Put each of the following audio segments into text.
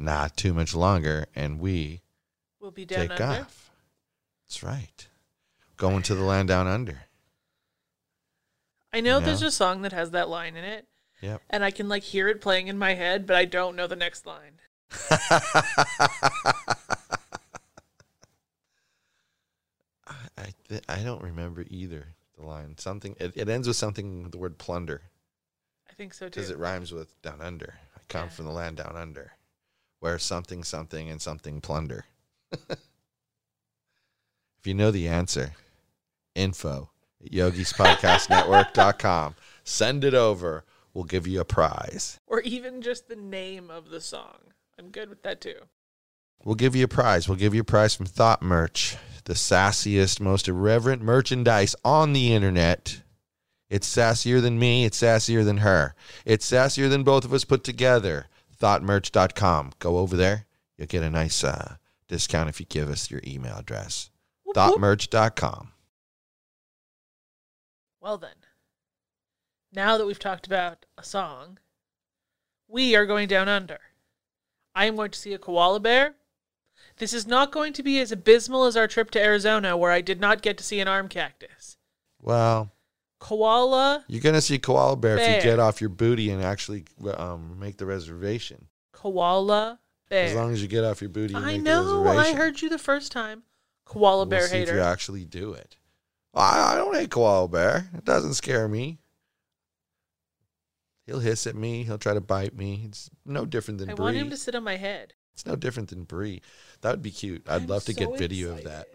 Not too much longer, and we We'll be down take under. off. That's right. Going to the land down under. I know there's a song that has that line in it, Yep. and I can like hear it playing in my head, but I don't know the next line. I th- I don't remember either the line. Something it, it ends with something the word plunder I think so too. because it rhymes with down under. I come Yeah. from the land down under, where something something and something plunder. if you know the answer, info at yogispodcastnetwork.com. Send it over. We'll give you a prize. or even just the name of the song. I'm good with that too. We'll give you a prize. We'll give you a prize from Thought Merch, the sassiest, most irreverent merchandise on the internet. It's sassier than me. It's sassier than her. It's sassier than both of us put together. ThoughtMerch.com. Go over there. You'll get a nice uh, discount if you give us your email address. Whoop. ThoughtMerch.com. Well then, now that we've talked about a song, we are going down under. I am going to see a koala bear. This is not going to be as abysmal as our trip to Arizona, where I did not get to see an arm cactus. Well, Koala, you're going to see koala bear, if you get off your booty and actually um, make the reservation. koala bear. As long as you get off your booty and I make know. I heard you the first time. Koala We'll bear see if you actually do it. I, I don't hate koala bear. It doesn't scare me. He'll hiss at me. He'll try to bite me. It's no different than I Brie. want him to sit on my head. It's no different than Brie. That would be cute. I'd I'm love to so get video of that.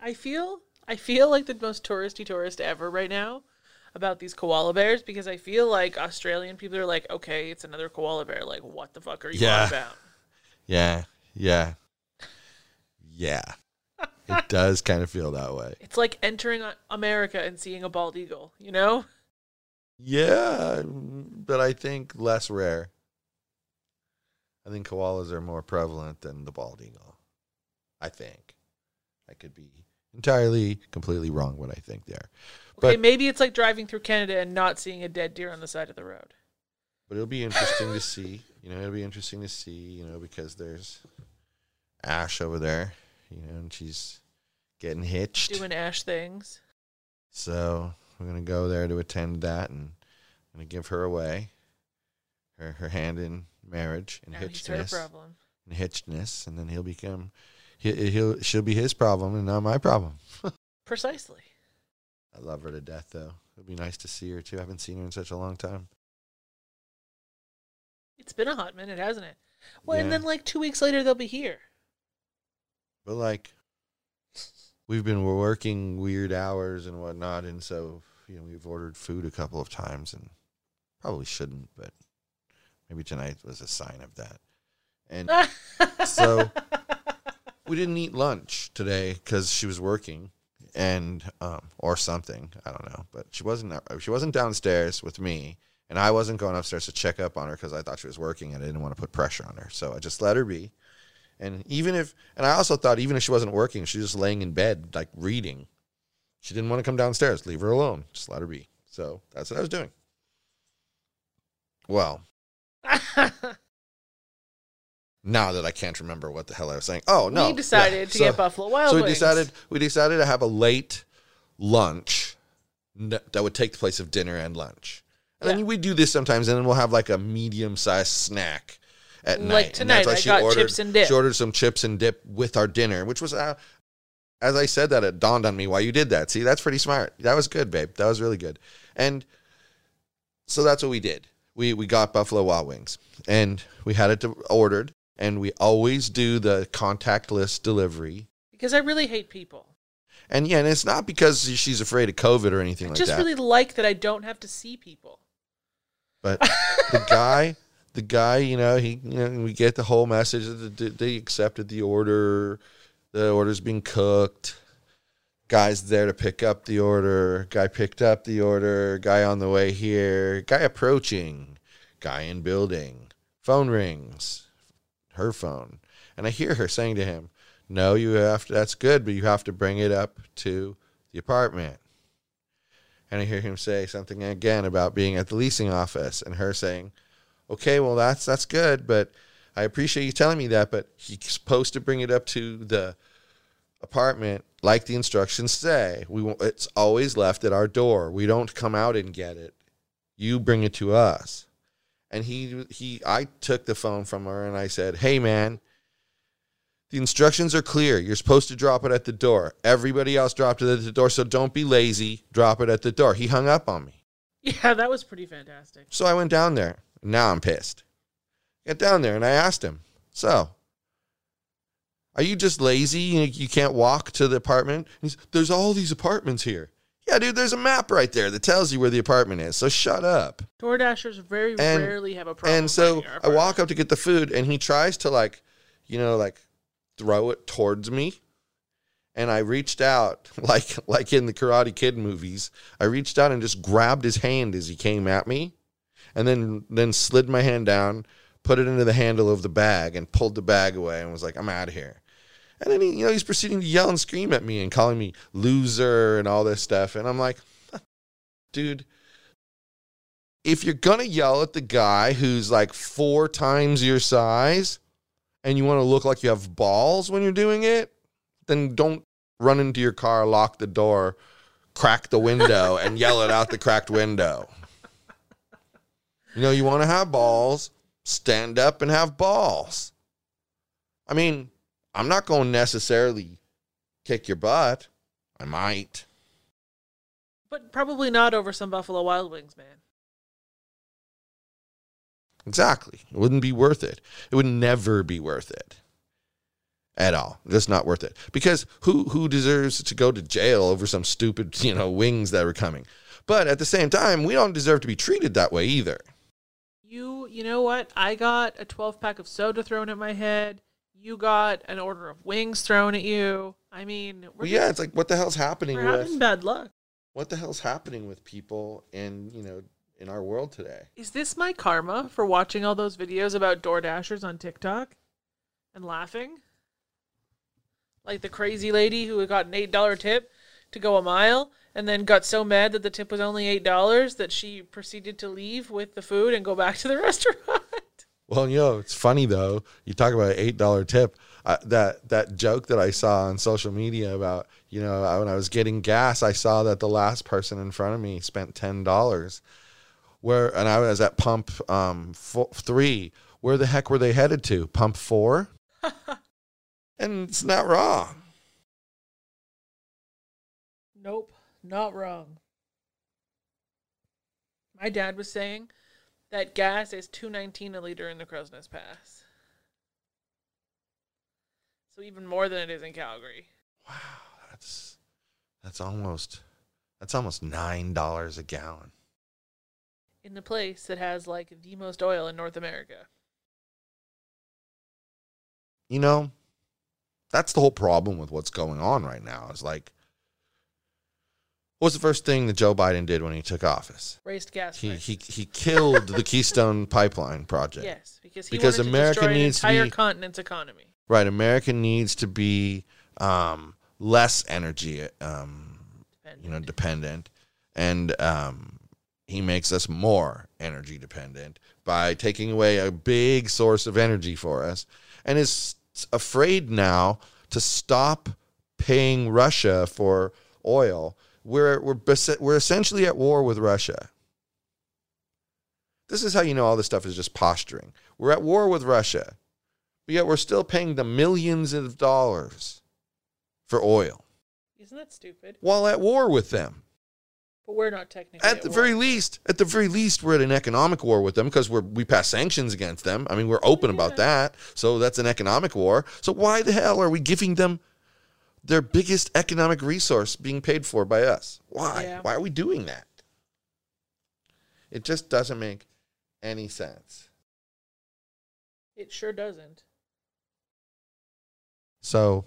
I feel I feel like the most touristy tourist ever right now about these koala bears because I feel like Australian people are like, okay, it's another koala bear. Like, what the fuck are you Yeah. about? Yeah, yeah, yeah. it does kind of feel that way. It's like entering America and seeing a bald eagle. You know? Yeah, but I think less rare. I think koalas are more prevalent than the bald eagle. I think. I could be entirely, completely wrong what I think there. Okay, But maybe it's like driving through Canada and not seeing a dead deer on the side of the road. but it'll be interesting to see. You know, it'll be interesting to see, you know, because there's Ash over there, you know, and she's getting hitched. Doing ash things. So we're gonna go there to attend that and I'm gonna give her away. Her her hand in marriage and Now hitchedness. problem. and hitchedness, and then he'll become he, he'll she'll be his problem and not my problem. Precisely. I love her to death, though. It'd be nice to see her too. I haven't seen her in such a long time. It's been a hot minute, hasn't it? Well, and then like two weeks later they'll be here. But like, we've been working weird hours and whatnot, and so you know we've ordered food a couple of times, and probably shouldn't, but maybe tonight was a sign of that. And So- we didn't eat lunch today because she was working and um or something. I don't know. But she wasn't she wasn't downstairs with me and i wasn't going upstairs to check up on her because i thought she was working and i didn't want to put pressure on her. So i just let her be. And even if and i also thought even if she wasn't working she was just laying in bed like reading. She didn't want to come downstairs. Leave her alone. Just let her be. So that's what i was doing. Well now that i can't remember what the hell i was saying oh no we yeah, decided to so- get Buffalo Wild so we Wings. decided we decided to have a late lunch that would take the place of dinner and lunch. And then we do this sometimes, and then we'll have like a medium sized snack at Like night. And tonight, I got chips and dip. She ordered some chips and dip with our dinner, which was, uh, as I said that, it dawned on me why you did that. See, that's pretty smart. That was good, babe. That was really good. And so that's what we did. We we got Buffalo Wild Wings, and we had it to, ordered, and we always do the contactless delivery. Because I really hate people. And yeah, and it's not because she's afraid of COVID or anything I like just really like that I don't have to see people. But the guy, the guy, you know, he, you know, we get the whole message that the- they accepted the order, the order's being cooked. Guy's there to pick up the order. Guy picked up the order. Guy on the way here. Guy approaching. Guy in building. Phone rings. Her phone, and I hear her saying to him, "No, you have to. That's good, but you have to bring it up to the apartment." And I hear him say something again about being at the leasing office, and her saying, "Okay, well that's that's good, but I appreciate you telling me that, but he's supposed to bring it up to the apartment like the instructions say. We it's always left at our door. We don't come out and get it. You bring it to us." And he he I took the phone from her and I said, "Hey man, the instructions are clear. You're supposed to drop it at the door. Everybody else dropped it at the door, so don't be lazy. Drop it at the door." He hung up on me. Yeah, that was pretty fantastic. So I went down there. Now I'm pissed. Get down there and I asked him, "So, are you just lazy? You, you can't walk to the apartment?" He's, "There's all these apartments here." Yeah, dude, there's a map right there that tells you where the apartment is. So shut up. DoorDashers very And- rarely have a problem. And so I walk up to get the food, and he tries to like, you know, like throw it towards me. And I reached out, like like in the Karate Kid movies. I reached out and just grabbed his hand as he came at me, and then then slid my hand down, put it into the handle of the bag, and pulled the bag away, and was like, "I'm out of here." And then he, you know, he's proceeding to yell and scream at me and calling me loser and all this stuff, and I'm like, dude if you're gonna yell at the guy who's like four times your size and you want to look like you have balls when you're doing it, then don't run into your car, lock the door, crack the window, and yell it out the cracked window. You know, you want to have balls, stand up and have balls. I mean, I'm not going to necessarily kick your butt. I might. But probably not over some Buffalo Wild Wings, man. Exactly. It wouldn't be worth it. It would never be worth it. At all. Just not worth it. Because who who deserves to go to jail over some stupid, you know, wings that were coming? But at the same time, we don't deserve to be treated that way either. You, you know what? I got a 12 pack of soda thrown at my head. You got an order of wings thrown at you. I mean, we're Well, yeah, it's like what the hell's happening we're having with bad luck. what the hell's happening with people in, you know, in our world today? Is this my karma for watching all those videos about Door Dashers on TikTok and laughing? Like the crazy lady who got an $8 tip to go a mile and then got so mad that the tip was only $8 that she proceeded to leave with the food and go back to the restaurant. Well, you know, it's funny though. You talk about an eight dollar tip. Uh, that that joke that I saw on social media about you know when I was getting gas, I saw that the last person in front of me spent ten dollars. Where and I was at pump um fo- three. Where the heck were they headed to? Pump four. and it's not wrong. Nope, not wrong. My dad was saying that gas is two nineteen a liter in the Crowsnest Pass. So even more than it is in Calgary. Wow, that's that's almost that's almost nine dollars a gallon. In the place that has like the most oil in North America. you know, that's the whole problem with what's going on right now. Is like, what's the first thing that Joe Biden did when he took office? Raised gas He prices. he he killed the Keystone Pipeline project. yes, because he Because America to needs to an entire be- continent's economy. Right. America needs to be um, less energy, um, you know, dependent, and um, he makes us more energy dependent by taking away a big source of energy for us, and is afraid now to stop paying Russia for oil. We're we're we're essentially at war with Russia. This is how you know all this stuff is just posturing. We're at war with Russia, but yet we're still paying them millions of dollars for oil Isn't that stupid? while at war with them. But we're not technically At the very least, at the very least, we're at an economic war with them because we're we pass sanctions against them. I mean, we're open about Yeah. that. So that's an economic war. So why the hell are we giving them their biggest economic resource being paid for by us? Why? Yeah. Why are we doing that? It just doesn't make any sense. It sure doesn't. So,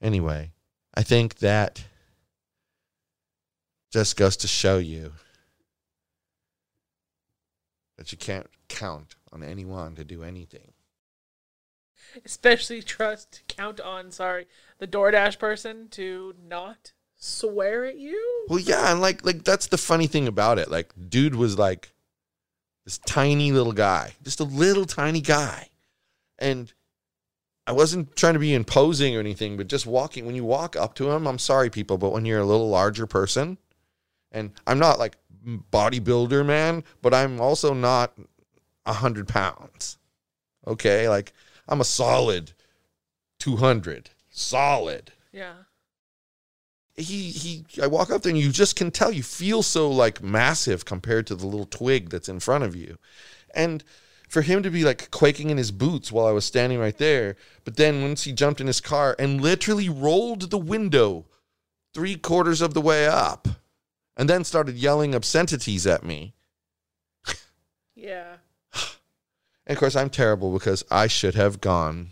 anyway, I think that just goes to show you that you can't count on anyone to do anything. Especially trust count on sorry the DoorDash person to not swear at you. Well, yeah, and like like that's the funny thing about it. Like, dude was like this tiny little guy, just a little tiny guy, and I wasn't trying to be imposing or anything, but just walking. When you walk up to him, I'm sorry, people, but when you're a little larger person, and I'm not like bodybuilder man, but I'm also not a hundred pounds. Okay, like I'm a solid two hundred, solid Yeah. he he I walk up there and you just can tell you feel so like massive compared to the little twig that's in front of you. And for him to be like quaking in his boots while I was standing right there, but then once he jumped in his car and literally rolled the window three quarters of the way up and then started yelling obscenities at me. Yeah. And of course I'm terrible because I should have gone,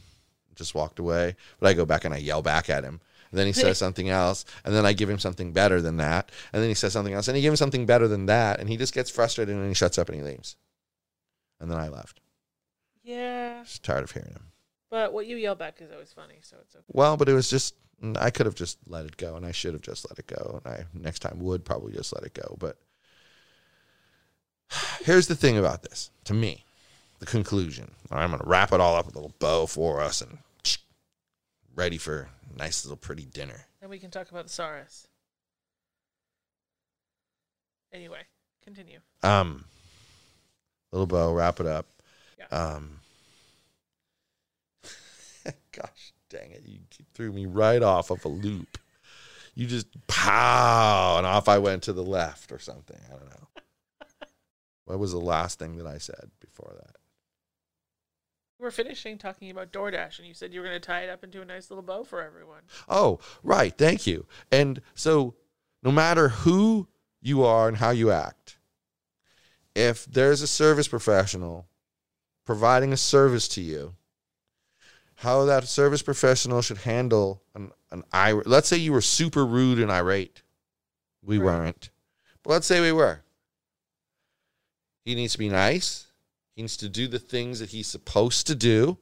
just walked away, but I go back and I yell back at him. And then he says something else, and then I give him something better than that, and then he says something else, and he gives him something better than that, and he just gets frustrated and he shuts up and he leaves. And then I left. Yeah. Just tired of hearing him. But what you yell back is always funny, so it's okay. Well, but it was just mm, I could have just let it go, and I should have just let it go, and I next time would probably just let it go. But here's the thing about this, to me, the conclusion. I'm going to wrap it all up with a little bow for us, and ready for a nice little pretty dinner. Then we can talk about the Saurus. Anyway, continue. Um, little bow, wrap it up. Yeah. Um, gosh dang it, you threw me right off of a loop. You just pow, and off I went to the left or something. I don't know. what was the last thing that I said before that? We're finishing talking about DoorDash, and you said you were going to tie it up into a nice little bow for everyone. Oh, right. Thank you. And so, no matter who you are and how you act, if there's a service professional providing a service to you, how that service professional should handle an, an irate. Let's say you were super rude and irate. We Right. weren't. But let's say we were. He needs to be nice. He needs to do the things that he's supposed to do.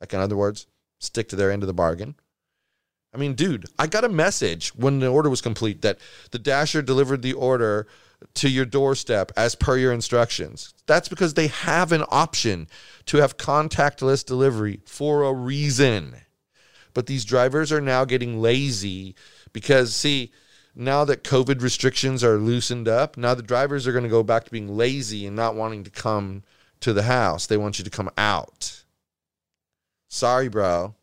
Like, in other words, stick to their end of the bargain. I mean, dude, I got a message when the order was complete that the dasher delivered the order to your doorstep as per your instructions. That's because they have an option to have contactless delivery for a reason. But these drivers are now getting lazy because, see, now that COVID restrictions are loosened up, now the drivers are going to go back to being lazy and not wanting to come to the house. They want you to come out. Sorry, bro.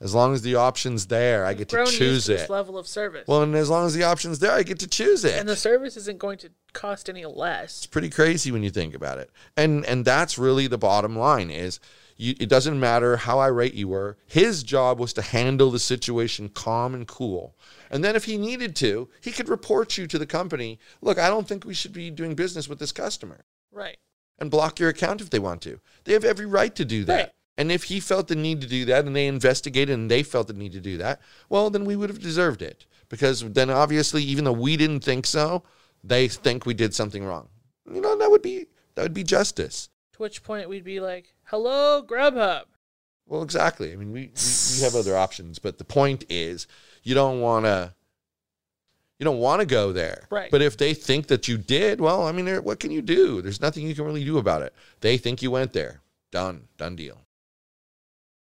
As long as the option's there, I get to choose it. level of service. Well, and as long as the option's there, I get to choose it. and the service isn't going to cost any less. it's pretty crazy when you think about it. And and that's really the bottom line is you, it doesn't matter how irate you were. His job was to handle the situation calm and cool. And then if he needed to, he could report you to the company. Look, I don't think we should be doing business with this customer Right. And block your account if they want to. They have every right to do that. Right. And if he felt the need to do that and they investigated and they felt the need to do that, well, then we would have deserved it. Because then obviously, even though we didn't think so, they think we did something wrong. You know, that would be that would be justice. To which point we'd be like, hello, Grubhub. Well, exactly. I mean, we, we, we have other options, but the point is you don't want to you don't want to go there. Right. But if they think that you did, well, I mean, what can you do? There's nothing you can really do about it. They think you went there. Done. Done deal.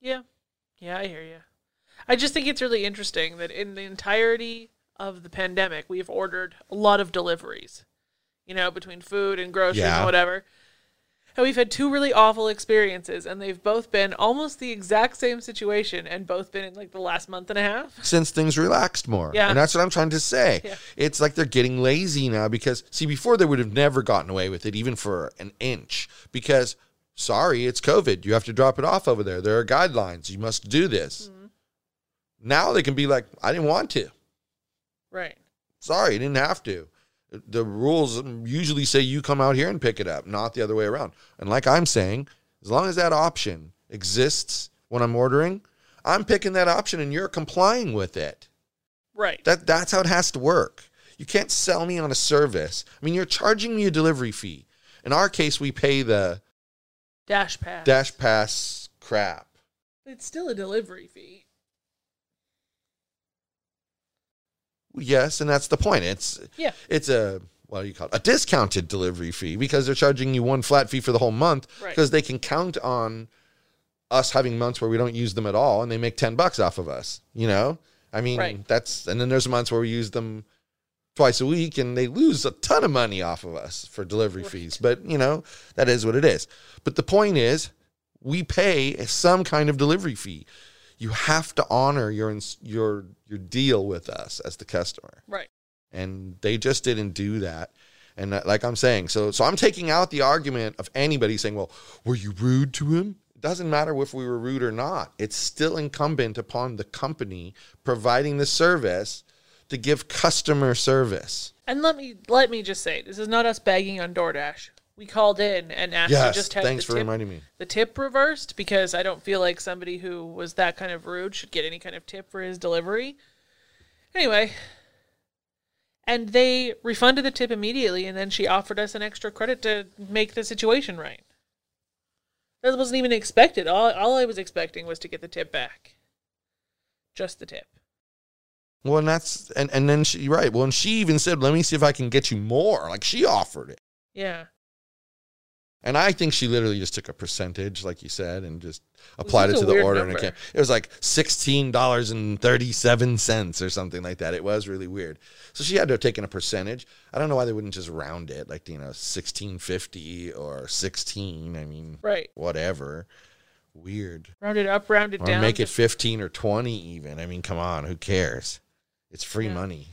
Yeah. Yeah, I hear you. I just think it's really interesting that in the entirety of the pandemic, we've ordered a lot of deliveries. you know, between food and groceries Yeah. and whatever. And we've had two really awful experiences, and they've both been almost the exact same situation, and both been in like the last month and a half. since things relaxed more. Yeah. And that's what I'm trying to say. Yeah. It's like they're getting lazy now because, see, before they would have never gotten away with it, even for an inch, because, sorry, it's COVID. You have to drop it off over there. There are guidelines. You must do this. Mm-hmm. Now they can be like, I didn't want to. Right. Sorry, you didn't have to. The rules usually say you come out here and pick it up, not the other way around. And like I'm saying, as long as that option exists when I'm ordering, I'm picking that option and you're complying with it. Right. That that's how it has to work. You can't sell me on a service. I mean, you're charging me a delivery fee. In our case, we pay the Dash pass. dash pass crap. It's still a delivery fee. Yes, and that's the point. It's Yeah. it's a what do you call it? A discounted delivery fee because they're charging you one flat fee for the whole month Right. because they can count on us having months where we don't use them at all and they make 10 bucks off of us, you know? I mean, Right. that's and then there's months where we use them twice a week and they lose a ton of money off of us for delivery Right. fees. But, you know, that is what it is. But the point is, we pay some kind of delivery fee. You have to honor your your your deal with us as the customer. Right. and they just didn't do that. And that- like i'm saying so so i'm taking out the argument of anybody saying well were you rude to him? It doesn't matter if we were rude or not. It's still incumbent upon the company providing the service to give customer service. And let me let me just say, this is not us bagging on DoorDash. We called in and asked yes to just have thanks the for tip, reminding me the tip reversed because I don't feel like somebody who was that kind of rude should get any kind of tip for his delivery. Anyway, and they refunded the tip immediately, and then she offered us an extra credit to make the situation right. That wasn't even expected. All all I was expecting was to get the tip back. Just the tip. well and that's and and then she right well and she even said let me see if i can get you more like she offered it Yeah. And I think she literally just took a percentage, like you said, and just applied it to the order. And it, number. it was like sixteen dollars and thirty-seven cents or something like that. It was really weird. So she had to have taken a percentage. I don't know why they wouldn't just round it, like you know, sixteen fifty or sixteen. I mean, Right. whatever. Weird. Round it up, rounded Or down. make it fifteen or twenty even. I mean, come on, who cares? It's free Yeah. money.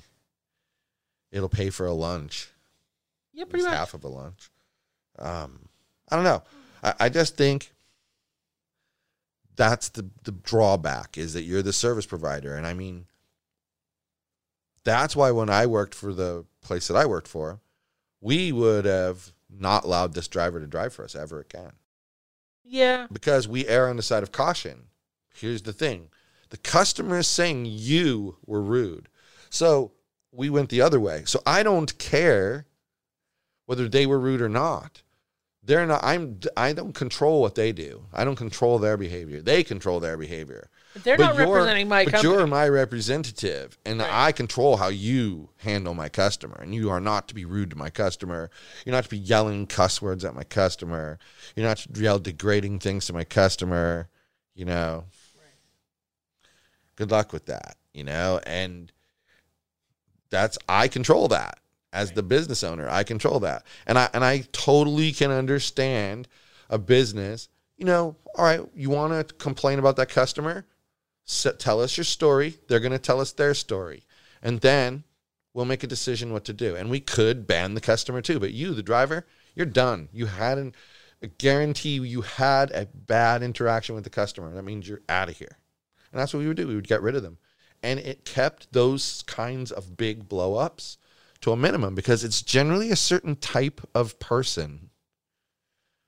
It'll pay for a lunch Yeah, pretty much. half of a lunch. Um, I don't know. I, I just think that's the the drawback is that you're the service provider, and I mean, that's why when I worked for the place that I worked for, we would have not allowed this driver to drive for us ever again Yeah. because we err on the side of caution. Here's the thing the customer is saying you were rude. So we went the other way. So I don't care whether they were rude or not. They're not I'm I don't control what they do. I don't control their behavior. They control their behavior. But they're But not representing my but company. you're my representative, and Right. I control how you handle my customer. And you are not to be rude to my customer. You're not to be yelling cuss words at my customer. You're not to yell degrading things to my customer. You know. Good luck with that. You know, and that's I control that as the business owner. I control that, and I and I totally can understand a business. You know, all right, you want to complain about that customer? Tell us your story. They're going to tell us their story, and then we'll make a decision what to do. And we could ban the customer too. But you, the driver, you're done. You had an, guarantee you, had a bad interaction with the customer. That means you're out of here. And that's what we would do. We would get rid of them. And it kept those kinds of big blow ups to a minimum because it's generally a certain type of person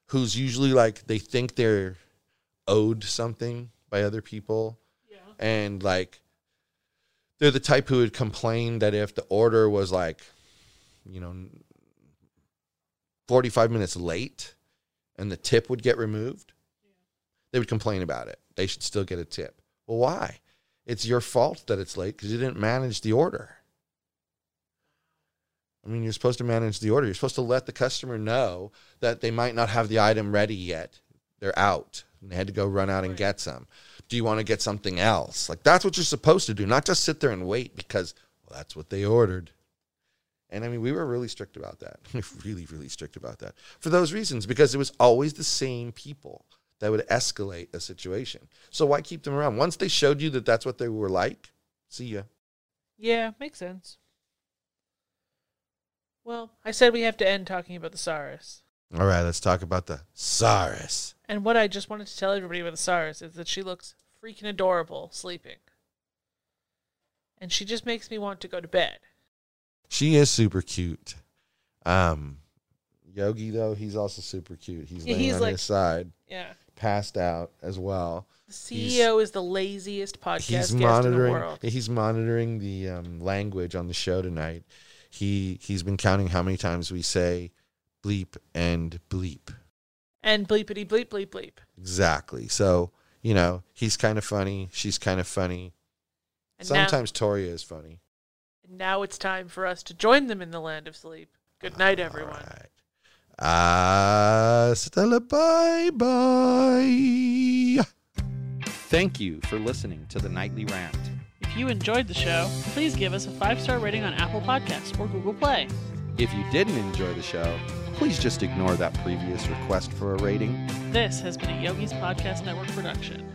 who's usually like they think they're owed something by other people. Yeah. and like they're the type who would complain that if the order was like you know 45 minutes late and the tip would get removed they would complain about it. They should still get a tip. Well why? It's your fault that it's late because you didn't manage the order i mean you're supposed to manage the order you're supposed to let the customer know that they might not have the item ready yet they're out and they had to go run out and get some do you want to get something else like that's what you're supposed to do not just sit there and wait because well that's what they ordered And I mean, we were really strict about that. really, really strict about that for those reasons, because it was always the same people that would escalate a situation. So why keep them around? Once they showed you that that's what they were like, see ya. Yeah, makes sense. Well, I said we have to end talking about the Saurus. All right, let's talk about the Saurus. And what I just wanted to tell everybody about the Saurus is that she looks freaking adorable sleeping. And she just makes me want to go to bed. She is super cute. Um, Yogi though, he's also super cute. He's laying he's on like- his side, Yeah. passed out as well. The CEO is the laziest podcast he's guest in the monitoring. world. He's monitoring the um, language on the show tonight. He he's been counting how many times we say bleep and bleep. And bleepity bleep bleep bleep. Exactly. So you know he's kind of funny. She's kind of funny. And Sometimes Torya is funny. now, and now it's time for us to join them in the land of sleep. Good night, All everyone. right. Hasta la bye bye. Thank you for listening to the Nightly Rant. If you enjoyed the show, please give us a five star rating on Apple Podcasts or Google Play. If you didn't enjoy the show, please just ignore that previous request for a rating. This has been a Yogi's Podcast Network production.